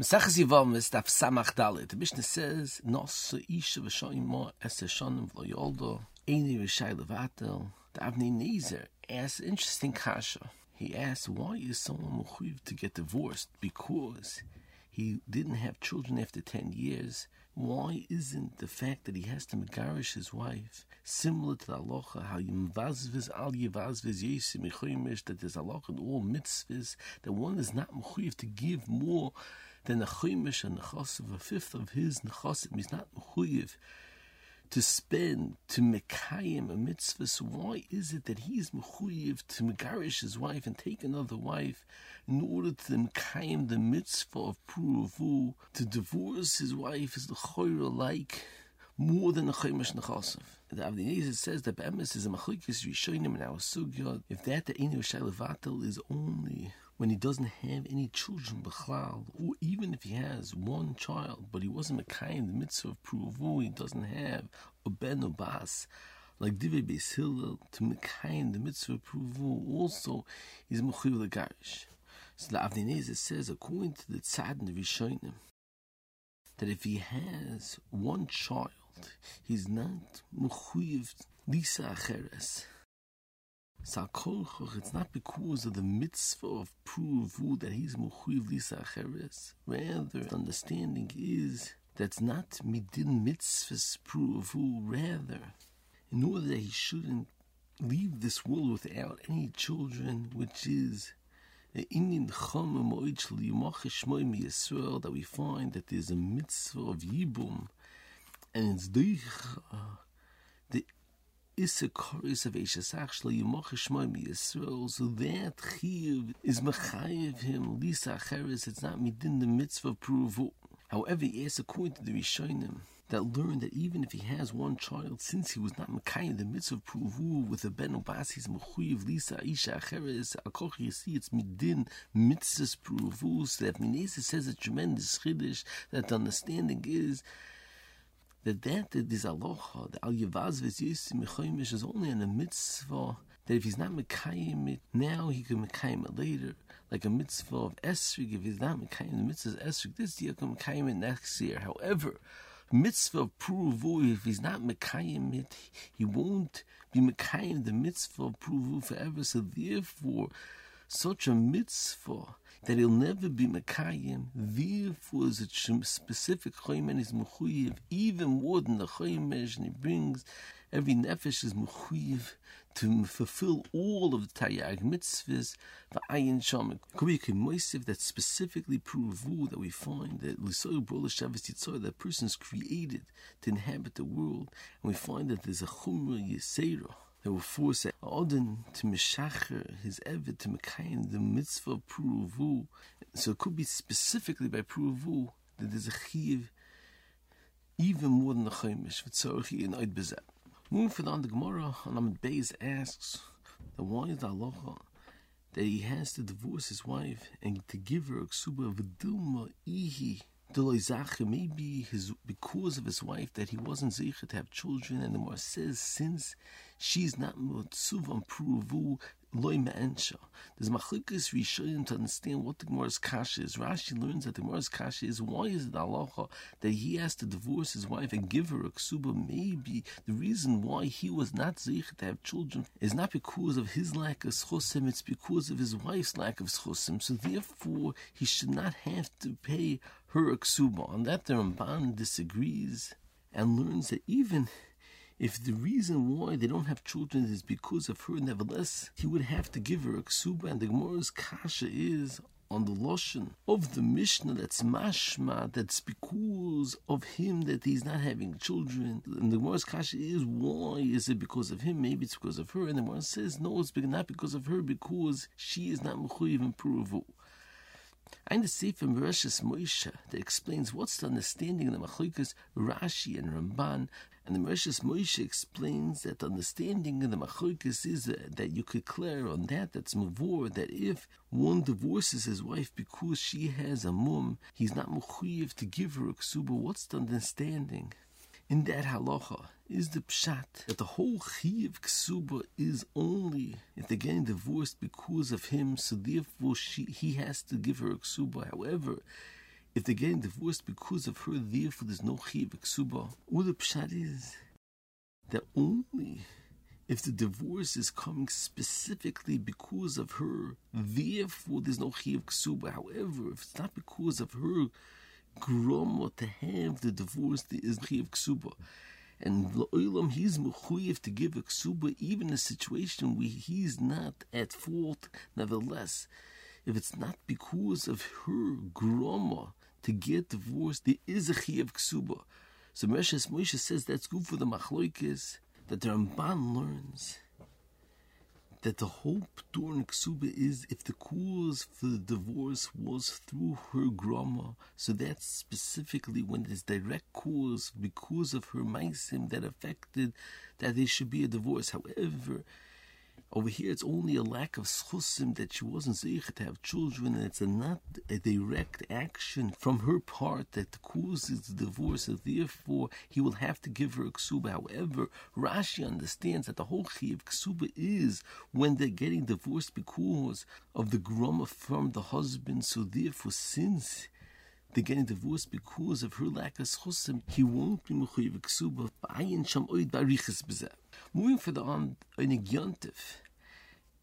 Mesachas Yivamis, Daf Samach Dalit. The Mishnah says, Nos Isha v'shoyim es eshonim v'lo yoldo, Eini v'shai levatel. The Avnei Nezer asks interesting kasha. He asks, why is someone mechuyev to get divorced? Because he didn't have children after 10 years. Why isn't the fact that he has to megarish his wife similar to the halacha, how yimvazviz al yivazviz yesim that there's halacha in all mitzvahs, that one is not mechuyev to give more then the Chumash and Nechasav, a fifth of his Nechasim, is not Mechuyev to spend to Mekayim a mitzvah. So why is it that he is Mechuyev to Megarish his wife and take another wife in order to Mekayim the mitzvah of Puruvu? To divorce his wife is the Choyra like more than the Chumash Nechasav. The Avdi says that Be'emes is a Mechukis Rishonim in our Sugya. If that the inu Shailevatel is only when he doesn't have any children b'chlal, or even if he has one child, but he wasn't Mekayim the mitzvah of Pruvu, he doesn't have a ben or bas, like Divrei Beis Hillel, to Mekayim the mitzvah of Pruvu, also he's Mechuyev L'Garish. So the Avnei says, according to the Tzad and the Rishonim, that if he has one child, he's not Mechuyev Lisa Acheres. It's not because of the mitzvah of pruvu that he's muchuyiv lisa acheres. Rather, the understanding is that's not midin mitzvahs pruvu. Rather, in order that he shouldn't leave this world without any children, which is that we find that there's a mitzvah of Yibum, and it's the Issachari's of Eshesach Shlo Yimach Shmoy Yisrael. So that Chiv is Mechayev him Lisa Acheres. It's not midin the mitzvah pruvu. However, asks according to the Rishonim that learned that even if he has one child, since he was not Mekayim the mitzvah of pruvu with a ben obas, he's mechuyev lisa isha acheres akoch. You see, it's midin mitzvahs pruvu. So that Menezes says a tremendous chiddush. That the understanding is that that this aloha, the al v'ziyisim mechoyimish is only in a mitzvah that if he's not mekayim it now, he can mekayim it later. Like a mitzvah of esrig, if he's not mekayim the mitzvah of esrig this year, can mekayim it next year. However, mitzvah of pruvu, if he's not mekayim it, he won't be mekayim the mitzvah of pruvu forever. So therefore, such a mitzvah that he'll never be Mekayim. Therefore, is a specific Choymen is Mechuyev, even more than the Choymen, and he brings every Nefesh is Mechuyev to fulfill all of the Taryag mitzvahs, the Ayin Shem. Kubiyake Moisiv that specifically prove that we find that Lisoy Brola Shabbos Yitzhar, that person is created to inhabit the world, and we find that there's a Chumra Yisera that will force Odin to Meshacher, his Eved, to Mekayim, the mitzvah of Puruvu. So it could be specifically by Puruvu that there's a Chiv even more than the Chaimish, V'tzorchi and Oid Bezet. Moving further on, the Gemara on Amid Beis asks that why is the halacha that he has to divorce his wife and to give her a ksuba v'dilma ihi maybe his because of his wife that he wasn't zeichet to have children, and the Gemara says since she's not mutzuv pruvu loy me'ensha. There's machlikas rishonim to understand what the Gemara's kasha is. Rashi learns that the Gemara's kasha is why is it halacha that he has to divorce his wife and give her a ksuba? Maybe the reason why he was not zeichet to have children is not because of his lack of schosim, it's because of his wife's lack of schosim. So therefore, he should not have to pay her a ksuba. On that, the Ramban disagrees and learns that even if the reason why they don't have children is because of her, nevertheless, he would have to give her a ksuba, and the Gemara's kasha is on the lotion of the Mishnah that's mashma, that's because of him that he's not having children. And the Gemara's kasha is why is it because of him? Maybe it's because of her. And the Gemara says no, it's not because of her, because she is not mechuyev and pruvu. And the Sefer Mereshis Moshe that explains what's the understanding of the Machlokes Rashi and Ramban and the Mereshis Moshe explains that the understanding of the Machlokes is uh, that you could clear on that, that's Mavor, that if one divorces his wife because she has a mum, he's not Mechuyev to give her a ksuba. What's the understanding? In that halacha is the pshat that the whole chiyuv ksuba is only if they're getting divorced because of him, so therefore she, he has to give her a ksuba. However, if they're getting divorced because of her, therefore there's no chiv ksuba. All the pshat is that only if the divorce is coming specifically because of her, therefore there's no chiv ksuba. However, if it's not because of her groma to have the divorce, there is chiv ksuba. And Lo'ilam, he's mechuyev to give a ksuba even in a situation where he's not at fault. Nevertheless, if it's not because of her groma to get divorced, there is a chi of ksuba. So Meshach Moshe says that's good for the machloikis that the Ramban learns that the hope during ksuba is if the cause for the divorce was through her grandma, so that's specifically when there's direct cause because of her maisim that affected that there should be a divorce. However, over here, it's only a lack of schusim that she wasn't zeichet to have children, and it's a not a direct action from her part that causes the divorce, and therefore he will have to give her a ksuba. However, Rashi understands that the whole chi of ksuba is when they're getting divorced because of the groma from the husband. So therefore, since they're getting divorced because of her lack of schusim, he won't be mechuyev ksuba. Ayin sham oid bariches bezeh. Moving further on, in a yontif,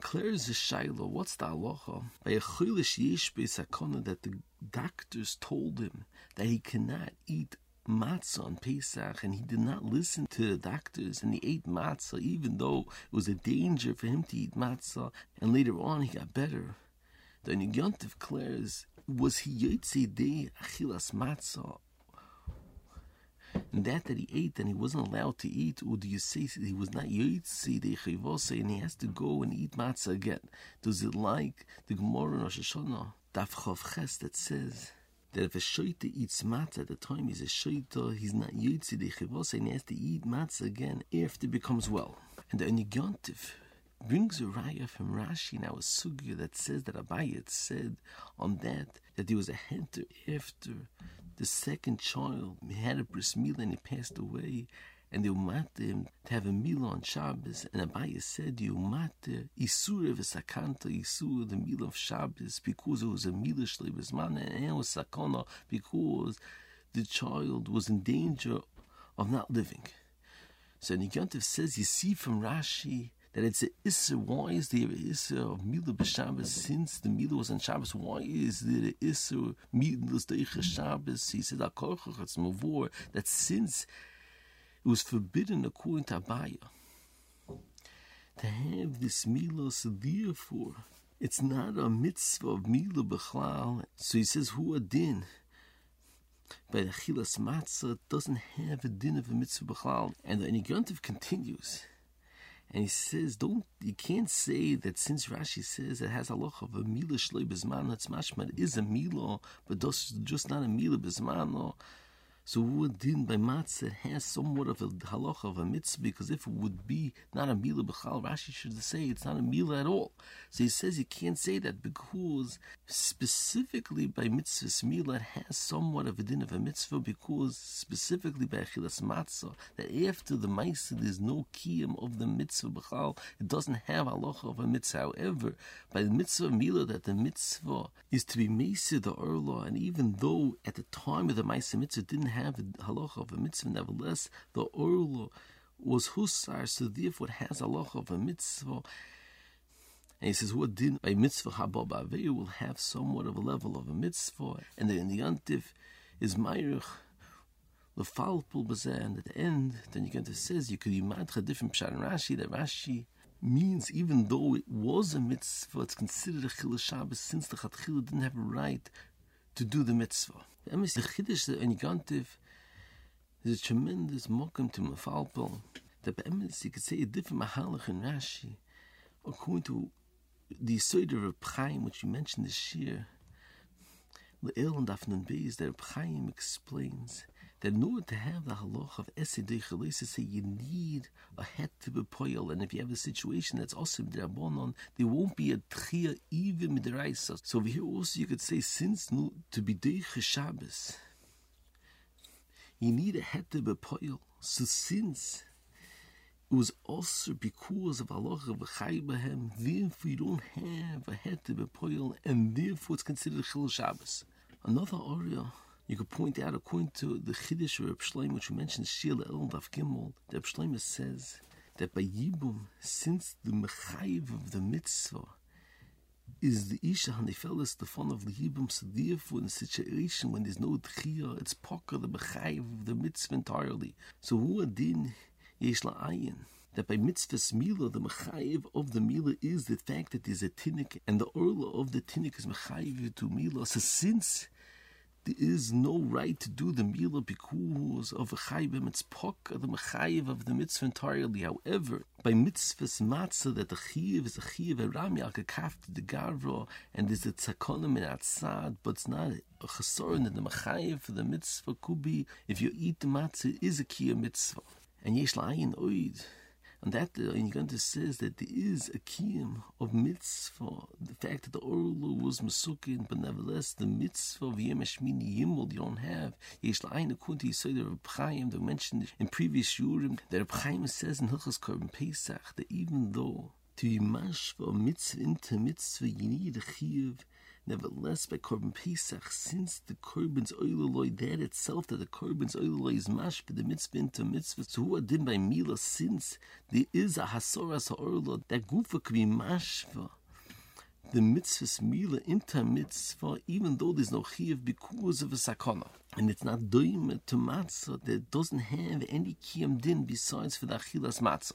clears the shaila. What's the halacha? By a chilish yesh sakona that the doctors told him that he cannot eat matzah on Pesach, and he did not listen to the doctors, and he ate matzah, even though it was a danger for him to eat matzah, and later on he got better. The Yontif declares, was he yotze de achilas matzah and that that he ate and he wasn't allowed to eat, or do you say he was not yotzi de chayvose and he has to go and eat matzah again? Does it like the Gemara in Rosh Hashanah, Daf Ches, that says that if a shoita eats matzah at the time he's a shoita, he's not yotzi de chayvose and he has to eat matzah again after he becomes well. And the Onigontiv brings a raya from Rashi now a sugya that says that Abayat said on that that he was a hunter after the second child he had a bris milah and he passed away, and they umatte him to have a meal on Shabbos. And Abaye said, "You umatte isur v'sakanta isur the meal of Shabbos because it was a meal man and it was sakana because the child was in danger of not living." So Nigantiv says, "You see from Rashi." That it's a Issa. Why is there a Issa of Mila b'Shabbos since the Mila was on Shabbos? Why is there a Issa Mila's Deicha Shabbos? He said, that since it was forbidden according to Abaye to have this Mila, so therefore it's not a mitzvah of Mila b'chlal. So he says, Hu adin. But Achilas Matzah doesn't have a din of a mitzvah b'chlal. And the Enigantiv continues. And he says, don't you can't say that since Rashi says it has a loch of a mila shloi bezman, it's mashma, it is a mila, but just not a mila bezman. So what din by matzah has somewhat of a halacha of a mitzvah because if it would be not a mila b'chal, Rashi should say it's not a mila at all. So he says you can't say that because specifically by mitzvah mila it has somewhat of a din of a mitzvah because specifically by achilas matzah that after the ma'aseh there's no kiyam of the mitzvah b'chal, it doesn't have halacha of a mitzvah. However, by the mitzvah mila that the mitzvah is to be ma'aseh the orla, and even though at the time of the ma'aseh mitzvah didn't have have a halacha of a mitzvah. Nevertheless, the orlo was husar, so therefore it has halacha of a mitzvah. And he says, what did a mitzvah habab will have somewhat of a level of a mitzvah, and then the antif is mayrich the falpul bazeh, and at the end, then you get to says you could imagine a different pshat in Rashi that Rashi means even though it was a mitzvah, it's considered a chil Shabbos since the Chatchila didn't have a right to do the mitzvah. The Chiddush, the Enigantiv, there's a tremendous mokum to Mefalpel. The Be'emes, you could say a different Mahalach in Rashi, according to the Yisod of Chaim, which you mentioned this year, the El and Dafnan Beis, that Chaim explains that in order to have the halach of Chalisa, say you need a head to be poil, and if you have a situation that's also Drabonon, there won't be a Tchia even Midraisa. So over here also you could say, since to be Deiche Shabbos, you need a head to be poil. So since it was also because of Allah of Chaybahem, therefore you don't have a head to be poil, and therefore it's considered Chil Shabbos. Another area you could point out, according to the Chiddush or Reb which we mentioned, Shir El Daf Gimel, Reb Shlomo says that by Yibum, since the Mechayiv of the mitzvah is the Isha Hanefelis, the fun of the Yibum, so therefore in a situation when there's no Tchiyah, it's Poker, the Mechayiv of the mitzvah entirely. So who adin Yesh La'ayin? that by mitzvahs mila, the mechayiv of the mila is the fact that there's a tinnik, and the orla of the tinnik is mechayiv to mila. So since there is no right to do the mila because of a chayim, it's pok, the mechayiv of the mitzvah entirely. However, by mitzvahs matzah, that the chiv is a chiv, a ramyak, a kafta, the garvo, and there's a tzakonim in atzad, but it's not a chesorin, that the mechayiv for the mitzvah could be, if you eat the matzah, is a kiyah mitzvah. And yesh la'ayin oid, and that the Iniganta says that there is a kiyum of mitzvah. Fact that the Orlu was Masukin, but nevertheless the mitzvah of Yem Hashmini Yimul you don't have. Yesh la'ayin to Yisrael Reb Chaim that mentioned in previous Shurim that Chaim says in Hilchas Korban Pesach that even though to be mashva mitzvah into mitzvah you need a chiyuv Nevertheless, by Korban Pesach, since the Korban's Oiloloi, that itself, that the Korban's Oiloloi is mashpeh, the mitzvah into mitzvah, so who are done by Mila, since there is a Hasoras Ha'orlo, that Gufa could be mashpeh, the mitzvah's Mila into mitzvah, even though there's no Chiyav because of a Sakana. And it's not doim to matzah that doesn't have any kiyam din besides for the achilas matzah.